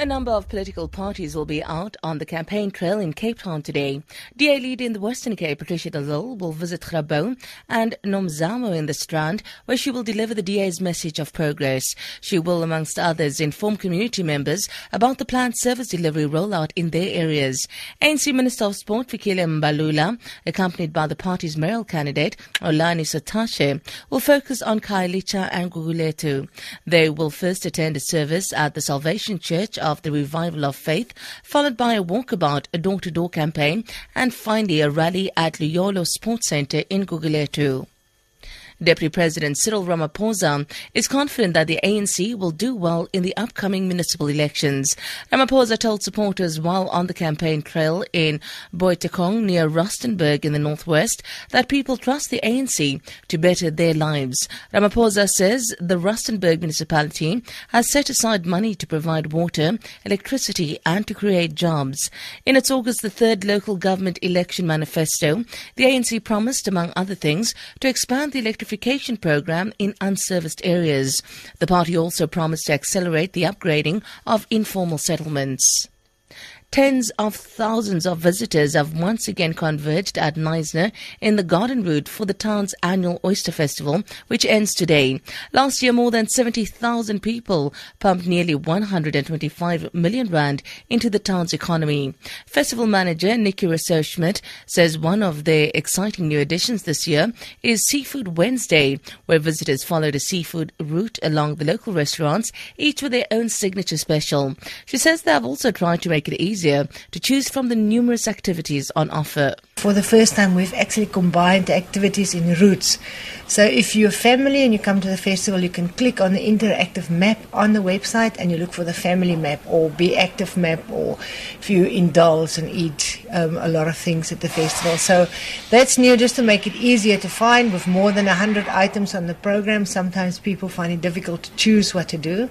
A number of political parties will be out on the campaign trail in Cape Town today. DA leader in the Western Cape, Patricia de Lille, will visit Grabouw and Nomzamo in the Strand, where she will deliver the DA's message of progress. She will, amongst others, inform community members about the planned service delivery rollout in their areas. ANC Minister of Sport, Fikile Mbalula, accompanied by the party's mayoral candidate, Xolani Sotashe, will focus on Khayelitsha and Guguletu. They will first attend a service at the Salvation Church of the Revival of Faith, followed by a walkabout, a door-to-door campaign, and finally a rally at Luyolo Sports Centre in Gugulethu. Deputy President Cyril Ramaphosa is confident that the ANC will do well in the upcoming municipal elections. Ramaphosa told supporters while on the campaign trail in Boitekong near Rustenburg in the northwest that people trust the ANC to better their lives. Ramaphosa says the Rustenburg municipality has set aside money to provide water, electricity and to create jobs. In its August the 3rd local government election manifesto, the ANC promised among other things to expand the electrification electrification program in unserviced areas. The party also promised to accelerate the upgrading of informal settlements. Tens of thousands of visitors have once again converged at Knysna in the garden route for the town's annual Oyster Festival, which ends today. Last year, more than 70,000 people pumped nearly 125 million rand into the town's economy. Festival manager Nikki Rousseau Schmidt says one of the exciting new additions this year is Seafood Wednesday, where visitors followed a seafood route along the local restaurants, each with their own signature special. She says they have also tried to make it easy easier to choose from the numerous activities on offer. For the first time, we've actually combined the activities in routes. So if you're family and you come to the festival, you can click on the interactive map on the website and you look for the family map or Be Active map or if you indulge and eat um, a lot of things at the festival. So that's new just to make it easier to find with more than 100 items on the program. Sometimes people find it difficult to choose what to do.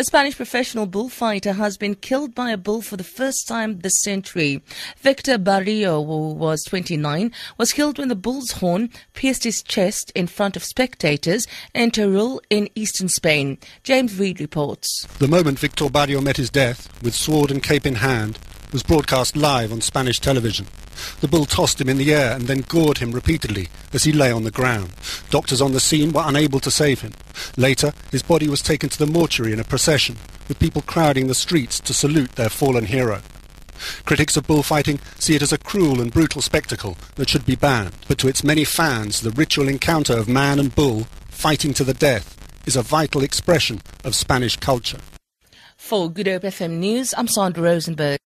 A Spanish professional bullfighter has been killed by a bull for the first time this century. Victor Barrio, who was 29, was killed when the bull's horn pierced his chest in front of spectators in Teruel in eastern Spain. James Reed reports. The moment Victor Barrio met his death, with sword and cape in hand, was broadcast live on Spanish television. The bull tossed him in the air and then gored him repeatedly as he lay on the ground. Doctors on the scene were unable to save him. Later, his body was taken to the mortuary in a procession, with people crowding the streets to salute their fallen hero. Critics of bullfighting see it as a cruel and brutal spectacle that should be banned, but to its many fans, the ritual encounter of man and bull fighting to the death is a vital expression of Spanish culture. For Good Hope FM News, I'm Sandra Rosenberg.